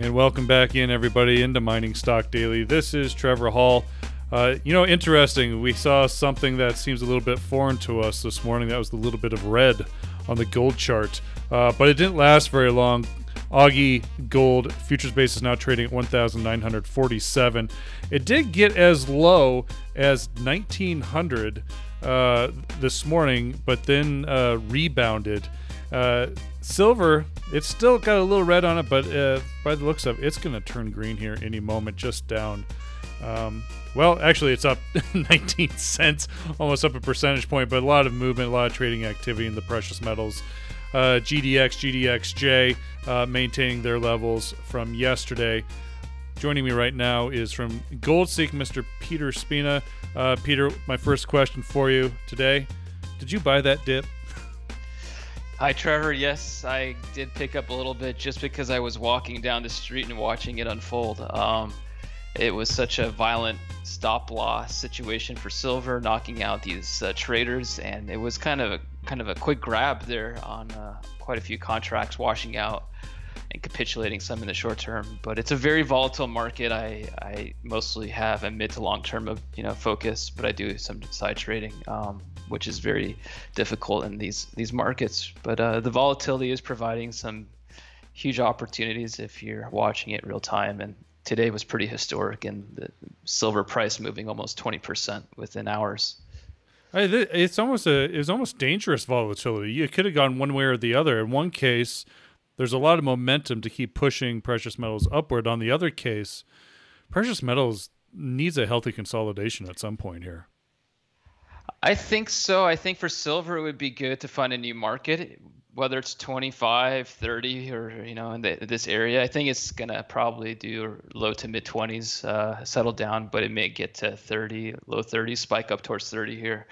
And welcome back in, everybody, into Mining Stock Daily. This is Trevor Hall. Uh, you know, interesting. We saw something that seems a little bit foreign to us this morning. That was the little bit of red on the gold chart, uh, but it didn't last very long. Augie Gold futures base is now trading at 1,947. It did get as low as 1,900 uh, this morning, but then uh, rebounded. Uh, silver, it's still got a little red on it, but uh, by the looks of it, it's going to turn green here any moment, just down. Um, well, actually, it's up 19 cents, almost up a percentage point, but a lot of movement, a lot of trading activity in the precious metals. Uh, GDX, GDXJ uh, maintaining their levels from yesterday. Joining me right now is from GoldSeek, Mr. Peter Spina. Uh, Peter, my first question for you today: Did you buy that dip? Hi, Trevor. Yes, I did pick up a little bit just because I was walking down the street and watching it unfold. Um, it was such a violent stop loss situation for silver, knocking out these uh, traders, and it was kind of a, kind of a quick grab there on uh, quite a few contracts, washing out and capitulating some in the short term. But it's a very volatile market. I, I mostly have a mid to long term of you know focus, but I do some side trading. Um, which is very difficult in these these markets. But uh, the volatility is providing some huge opportunities if you're watching it real time. And today was pretty historic, and the silver price moving almost 20% within hours. It's almost a it's almost dangerous volatility. You could have gone one way or the other. In one case, there's a lot of momentum to keep pushing precious metals upward. On the other case, precious metals needs a healthy consolidation at some point here. I think so. I think for silver, it would be good to find a new market, whether it's 25, 30, or you know, in the, this area. I think it's gonna probably do low to mid 20s, uh, settle down, but it may get to 30, low 30s, spike up towards 30 here.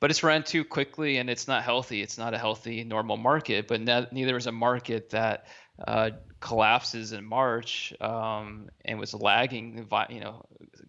But it's ran too quickly, and it's not healthy. It's not a healthy normal market. But neither is a market that uh, collapses in March um, and was lagging, you know,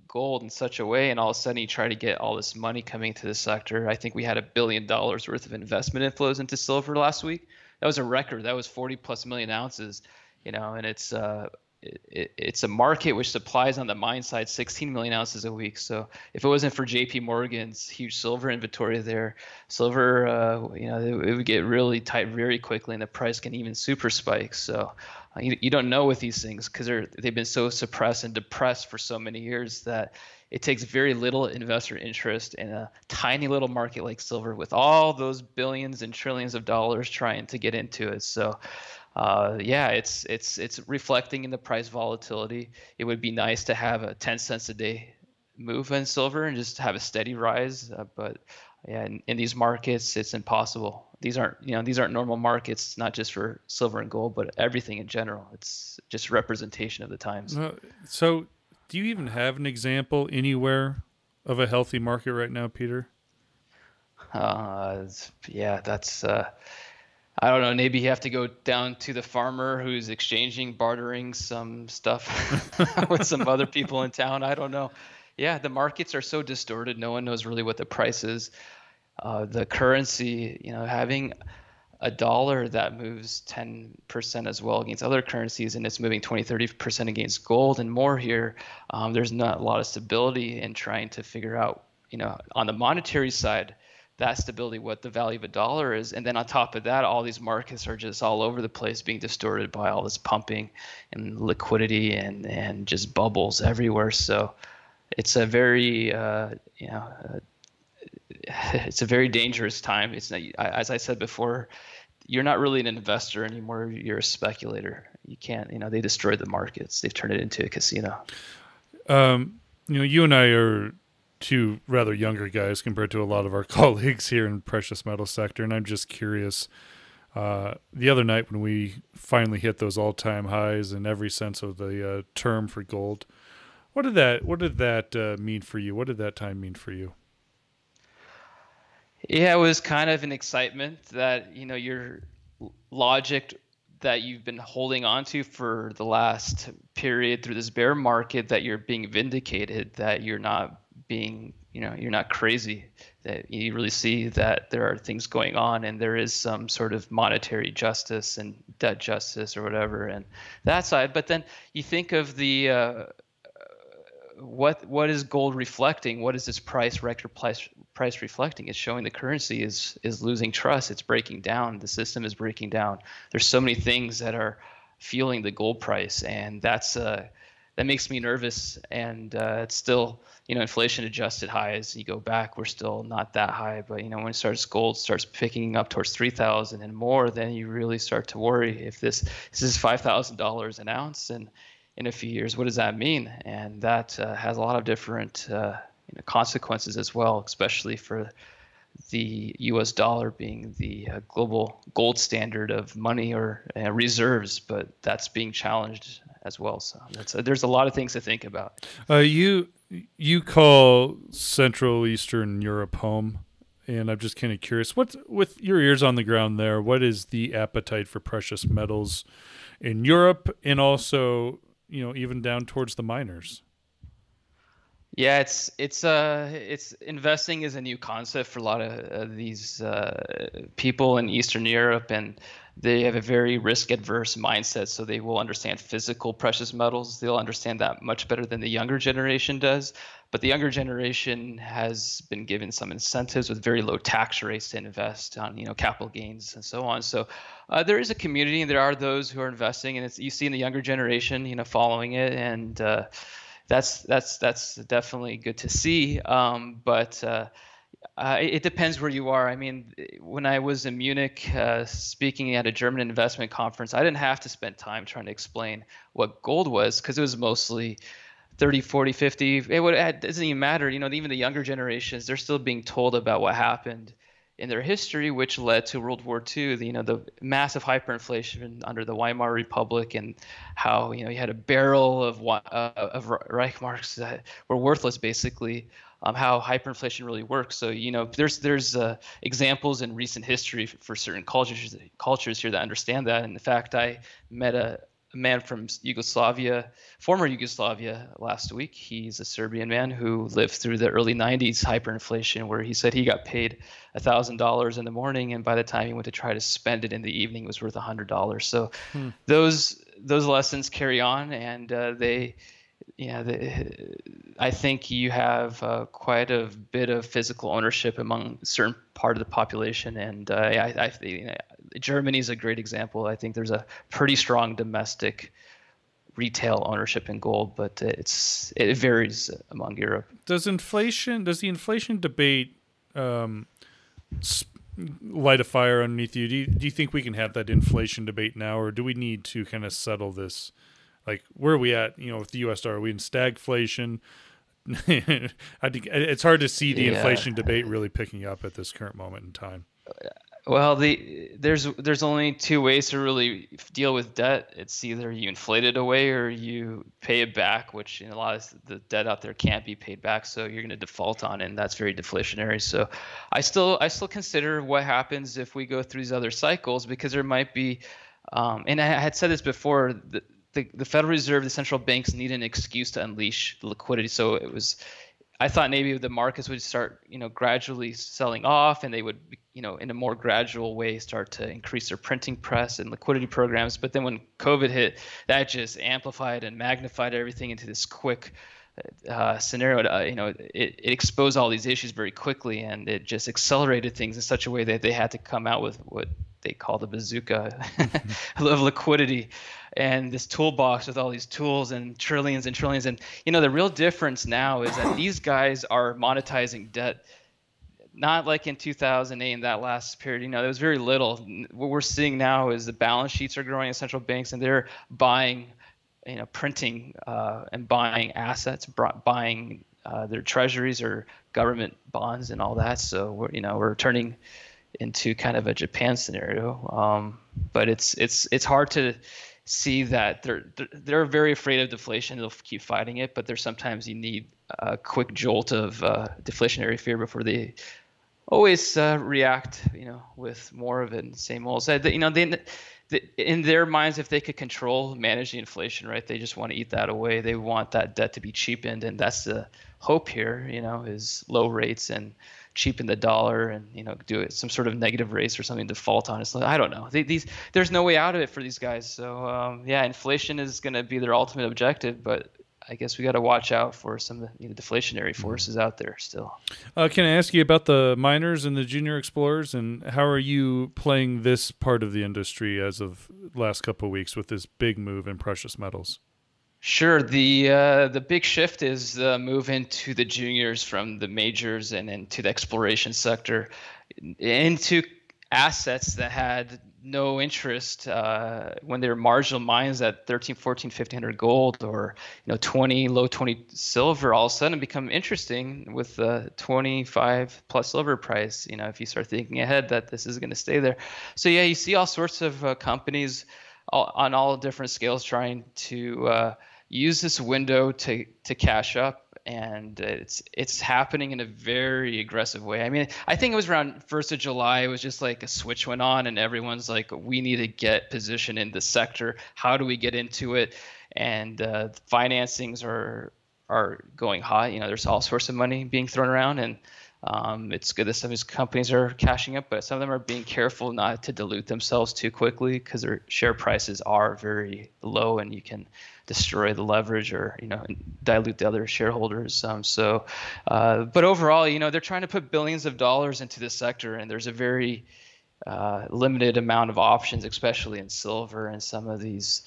gold in such a way, and all of a sudden you try to get all this money coming to the sector. I think we had a billion dollars worth of investment inflows into silver last week. That was a record. That was 40 plus million ounces, you know, and it's uh, it, it's a market which supplies on the mine side 16 million ounces a week. So if it wasn't for J.P. Morgan's huge silver inventory there, silver, uh, you know, it, it, would get really tight very quickly, and the price can even super spike. So uh, you, you don't know with these things because they've been so suppressed and depressed for so many years that it takes very little investor interest in a tiny little market like silver with all those billions and trillions of dollars trying to get into it. So uh, yeah, it's it's it's reflecting in the price volatility. It would be nice to have a 10 cents a day move in silver and just have a steady rise, uh, but yeah, in, in, these markets, it's impossible. These aren't you know these aren't normal markets, not just for silver and gold, but everything in general. It's just representation of the times. Uh, so, do you even have an example anywhere of a healthy market right now, Peter? Uh, yeah, that's. I don't know. Maybe you have to go down to the farmer who's exchanging, bartering some stuff with some other people in town. I don't know. Yeah, the markets are so distorted. No one knows really what the price is. Uh, the currency, you know, having a dollar that moves 10% as well against other currencies and it's moving 20, 30% against gold and more here, um, there's not a lot of stability in trying to figure out, you know, on the monetary side, that stability, what the value of a dollar is. And then on top of that, all these markets are just all over the place being distorted by all this pumping and liquidity and, and just bubbles everywhere. So it's a very, uh, you know, uh, it's a very dangerous time. It's not, as I said before, you're not really an investor anymore. You're a speculator. You can't, you know, they destroyed the markets. They've turned it into a casino. Um, you know, you and I are two rather younger guys compared to a lot of our colleagues here in precious metal sector, and I'm just curious. Uh, the other night when we finally hit those all-time highs in every sense of the uh, term for gold, what did that what did that uh, mean for you? What did that time mean for you? Yeah, it was kind of an excitement that you know your logic that you've been holding on to for the last period through this bear market that you're being vindicated that you're not being you know you're not crazy that you really see that there are things going on and there is some sort of monetary justice and debt justice or whatever and that side. But then you think of the uh, what what is gold reflecting? What is this price record price price reflecting? It's showing the currency is is losing trust. It's breaking down. The system is breaking down. There's so many things that are fueling the gold price and that's uh that makes me nervous and uh, it's still you know, inflation adjusted highs. You go back, we're still not that high, but you know, when it starts gold starts picking up towards 3,000 and more, then you really start to worry if this this is $5,000 an ounce and in a few years, what does that mean? And that uh, has a lot of different uh, you know, consequences as well, especially for the U.S. dollar being the uh, global gold standard of money or uh, reserves, but that's being challenged as well. So there's a lot of things to think about. Uh, you you call Central Eastern Europe home, and I'm just kind of curious. What's with your ears on the ground there? What is the appetite for precious metals in Europe, and also you know even down towards the miners? Yeah, it's it's uh it's investing is a new concept for a lot of uh, these uh, people in Eastern Europe, and they have a very risk adverse mindset. So they will understand physical precious metals. They'll understand that much better than the younger generation does. But the younger generation has been given some incentives with very low tax rates to invest on you know capital gains and so on. So uh, there is a community, and there are those who are investing, and it's you see in the younger generation you know following it and uh, that's that's that's definitely good to see. Um, but uh, uh, it depends where you are. I mean, when I was in Munich uh, speaking at a German investment conference, I didn't have to spend time trying to explain what gold was because it was mostly 30, 40, 50. It, would, it doesn't even matter. You know, even the younger generations, they're still being told about what happened in their history, which led to World War II. The, you know, the massive hyperinflation under the Weimar Republic, and how you know you had a barrel of uh, of Reichsmarks that were worthless, basically. Um, how hyperinflation really works. So you know, there's there's uh, examples in recent history for certain cultures cultures here that understand that. And in fact, I met a, a man from Yugoslavia, former Yugoslavia, last week. He's a Serbian man who lived through the early 90s hyperinflation, where he said he got paid $1,000 in the morning, and by the time he went to try to spend it in the evening, it was worth $100. So hmm. those those lessons carry on, and uh, they, yeah, they, I think you have uh, quite a bit of physical ownership among certain part of the population, and uh, I, I, Germany is a great example. I think there's a pretty strong domestic retail ownership in gold, but it's it varies among Europe. Does inflation? Does the inflation debate um, light a fire underneath you? Do, you? do you think we can have that inflation debate now, or do we need to kind of settle this? Like, where are we at? You know, with the U.S. dollar, are we in stagflation? I think it's hard to see the yeah. inflation debate really picking up at this current moment in time. Well, the there's there's only two ways to really deal with debt. It's either you inflate it away or you pay it back, which in a lot of the debt out there can't be paid back, so you're going to default on it, and that's very deflationary. So, I still I still consider what happens if we go through these other cycles because there might be, um, and I had said this before. The, the, the Federal Reserve, the central banks need an excuse to unleash liquidity. So it was I thought maybe the markets would start, you know, gradually selling off, and they would, you know, in a more gradual way start to increase their printing press and liquidity programs. But then when COVID hit, that just amplified and magnified everything into this quick uh, scenario. Uh, you know, it, it exposed all these issues very quickly, and it just accelerated things in such a way that they had to come out with what they call the bazooka of liquidity and this toolbox with all these tools and trillions and trillions. And you know, the real difference now is that these guys are monetizing debt. Not like in 2008 in that last period, you know, there was very little. What we're seeing now is the balance sheets are growing in central banks, and they're buying, you know, printing uh, and buying assets, buying uh, their treasuries or government bonds and all that. So we're, you know, we're turning into kind of a Japan scenario. Um, but it's it's it's hard to see that they're they're very afraid of deflation. They'll keep fighting it, but there's sometimes you need a quick jolt of uh, deflationary fear before they always uh, react. You know, with more of it. Same old. You know, they in their minds, if they could control, manage the inflation, right, they just want to eat that away. They want that debt to be cheapened, and that's the hope here. You know, is low rates and cheapen the dollar and you know do it some sort of negative rates or something default on it. I don't know. They, these there's no way out of it for these guys. So um, yeah, inflation is going to be their ultimate objective, but I guess we got to watch out for some you know, deflationary mm-hmm. forces out there still. Uh, can I ask you about the miners and the junior explorers, and how are you playing this part of the industry as of last couple of weeks with this big move in precious metals? Sure. The uh, the big shift is the move into the juniors from the majors and into the exploration sector, into assets that had no interest uh, when they're marginal mines at 13 14 1500 gold or you know 20 low 20 silver all of a sudden become interesting with the 25 plus silver price you know if you start thinking ahead that this is going to stay there so yeah you see all sorts of uh, companies all, on all different scales trying to uh, use this window to to cash up and it's it's happening in a very aggressive way. I mean, I think it was around first of July. It was just like a switch went on, and everyone's like, "We need to get position in the sector. How do we get into it?" And uh, financings are are going high. You know, there's all sorts of money being thrown around, and um, it's good that some of these companies are cashing up, but some of them are being careful not to dilute themselves too quickly because their share prices are very low, and you can destroy the leverage or you know dilute the other shareholders. Um, so, uh, but overall, you know, they're trying to put billions of dollars into this sector, and there's a very uh, limited amount of options, especially in silver and some of these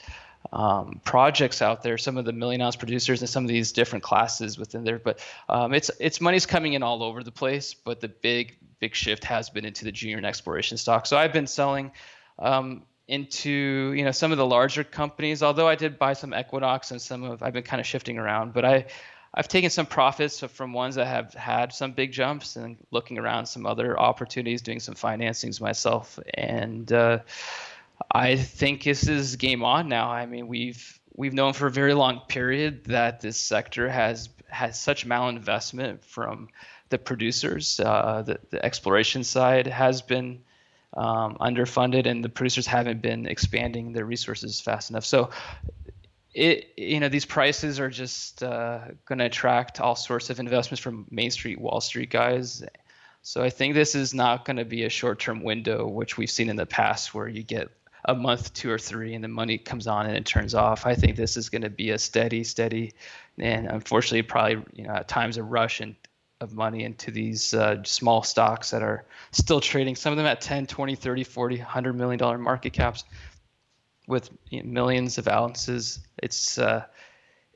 um, projects out there, some of the million ounce producers and some of these different classes within there. But um, it's it's money's coming in all over the place. But the big big shift has been into the junior and exploration stock. So I've been selling um, into you know some of the larger companies. Although I did buy some Equinox and some of I've been kind of shifting around, but I I've taken some profits from ones that have had some big jumps and looking around some other opportunities, doing some financings myself, and uh, I think this is game on now. I mean we've we've known for a very long period that this sector has has such malinvestment from the producers. Uh, the, the exploration side has been um, underfunded, and the producers haven't been expanding their resources fast enough. So, it you know these prices are just uh, going to attract all sorts of investments from Main Street, Wall Street guys. So I think this is not going to be a short-term window, which we've seen in the past, where you get a month, two or three, and the money comes on and it turns off. I think this is going to be a steady, steady, and unfortunately, probably you know at times a rush and of money into these uh, small stocks that are still trading some of them at 10 20 30 40 100 million dollar market caps with you know, millions of ounces. It's uh,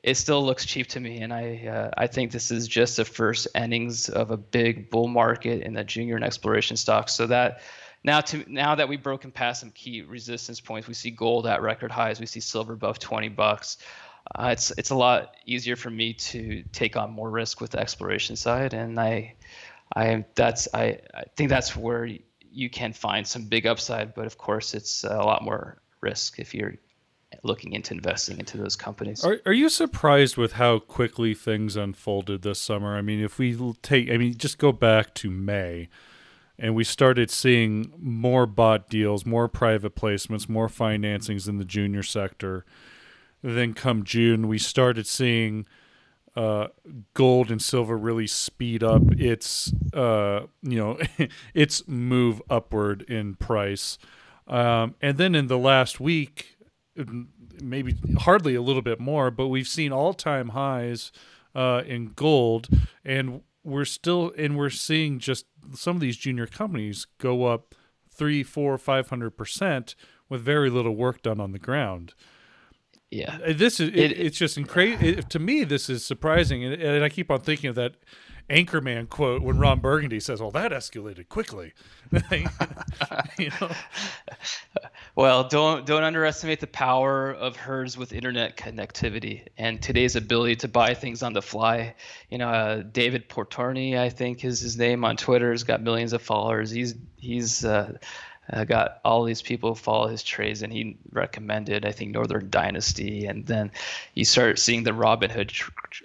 it still looks cheap to me and i uh, i think this is just the first innings of a big bull market in the junior and exploration stocks. So that now to now that we've broken past some key resistance points we see gold at record highs we see silver above 20 bucks uh, it's it's a lot easier for me to take on more risk with the exploration side, and I I that's I, I think that's where you can find some big upside, but of course it's a lot more risk if you're looking into investing into those companies. Are, are you surprised with how quickly things unfolded this summer? I mean, if we take, I mean, just go back to May and we started seeing more bought deals, more private placements, more financings in the junior sector then come June, we started seeing uh, gold and silver really speed up. Its uh, you know its move upward in price. Um, and then in the last week, maybe hardly a little bit more, but we've seen all time highs uh, in gold, and we're still and we're seeing just some of these junior companies go up three, four, five hundred percent with very little work done on the ground yeah. Uh, this is it, it, it's just incredible to me this is surprising and, and, i keep on thinking of that anchorman quote when ron burgundy says well that escalated quickly. You know? well don't don't underestimate the power of hertz with internet connectivity and today's ability to buy things on the fly. You know uh, david portnoy i think is his name on twitter has got millions of followers. He's he's uh, uh, got all these people follow his trades, and he recommended, I think, Northern Dynasty, and then you start seeing the Robinhood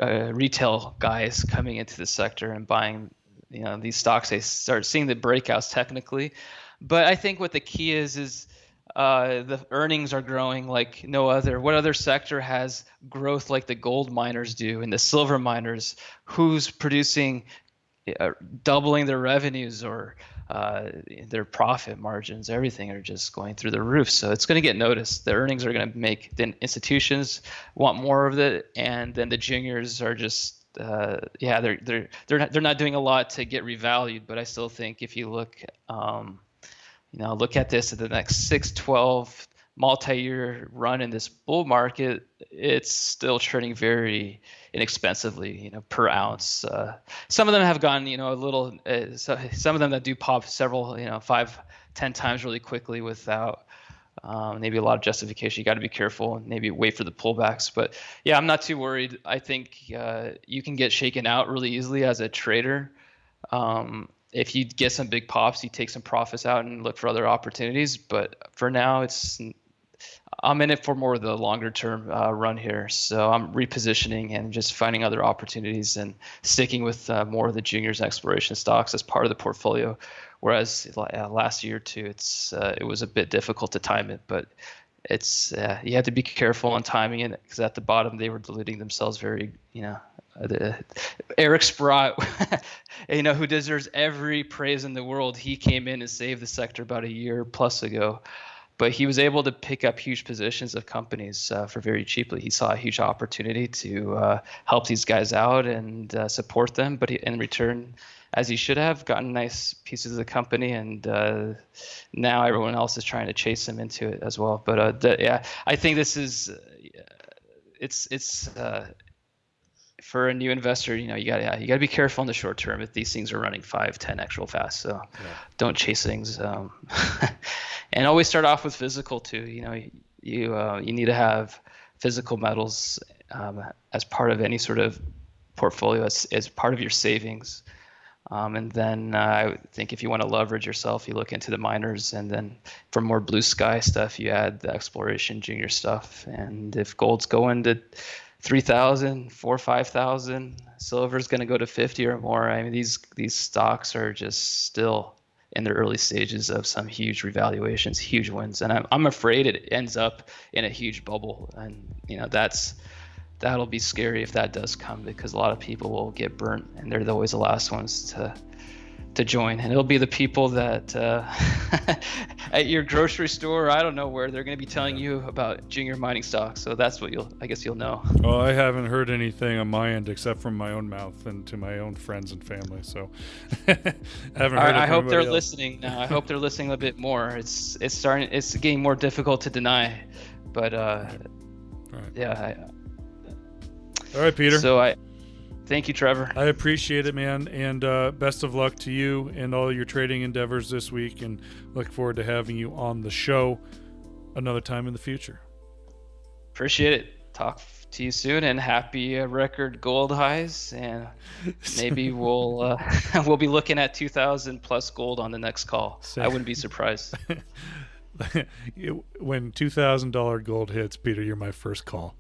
uh, retail guys coming into the sector and buying, you know, these stocks. They start seeing the breakouts technically, but I think what the key is is Uh, the earnings are growing like no other. What other sector has growth like the gold miners do and the silver miners? Who's producing, uh, doubling their revenues or uh, their profit margins? Everything are just going through the roof. So it's going to get noticed. The earnings are going to make the institutions want more of it, and then the juniors are just uh, yeah, they're they're they're not, they're not doing a lot to get revalued, but I still think if you look, um, you know, look at this at the next six, 12 multi-year run in this bull market, it's still trading very inexpensively, you know, per ounce. Uh, some of them have gone, you know, a little. Uh, so some of them that do pop several, you know, five, ten times really quickly without um, maybe a lot of justification. You got to be careful and maybe wait for the pullbacks. But yeah, I'm not too worried. I think uh, you can get shaken out really easily as a trader. Um, if you get some big pops, you take some profits out and look for other opportunities. But for now, it's I'm in it for more of the longer term uh, run here. So I'm repositioning and just finding other opportunities and sticking with uh, more of the juniors and exploration stocks as part of the portfolio. Whereas uh, last year too, it's uh, it was a bit difficult to time it, but it's uh, you have to be careful on timing it because at the bottom they were diluting themselves very, you know. Uh, Eric Sprott, you know, who deserves every praise in the world, he came in and saved the sector about a year plus ago but he was able to pick up huge positions of companies uh, for very cheaply. He saw a huge opportunity to uh, help these guys out and uh, support them, but he, in return, as he should have, gotten nice pieces of the company, and uh, now everyone else is trying to chase him into it as well. But uh, the, yeah, I think this is it's it's for a new investor, you know, you got yeah, you got to be careful in the short term if these things are running five, ten x real fast. So yeah. don't chase things, um, and always start off with physical too. You know, you uh, you need to have physical metals um, as part of any sort of portfolio as, as part of your savings. Um, and then uh, I think if you want to leverage yourself, you look into the miners, and then for more blue sky stuff, you add the exploration junior stuff. And if gold's going to 3,000, 4, 5,000. silver's going to go to 50 or more. I mean, these these stocks are just still in the early stages of some huge revaluations, huge wins, and I'm I'm afraid it ends up in a huge bubble, and you know that's that'll be scary if that does come because a lot of people will get burnt, and they're always the last ones to to join, and it'll be the people that uh, at your grocery store, I don't know where, they're going to be telling you about junior mining stocks. So that's what you'll, I guess, you'll know. Well, I haven't heard anything on my end except from my own mouth and to my own friends and family. So I haven't heard. I, I hope they're else. listening now. I hope they're listening a bit more. It's it's starting. It's getting more difficult to deny, but uh, right. yeah. I, All right, Peter. So I Thank you, Trevor. I appreciate it, man. And uh, best of luck to you and all your trading endeavors this week. And look forward to having you on the show another time in the future. Appreciate it. Talk to you soon and happy uh, record gold highs. And maybe we'll uh, we'll be looking at 2,000 plus gold on the next call. I wouldn't be surprised. when $2,000 gold hits, Peter, you're my first call.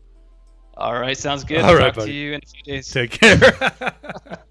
All right, sounds good. All right, Talk buddy. to you in a few days. Take care.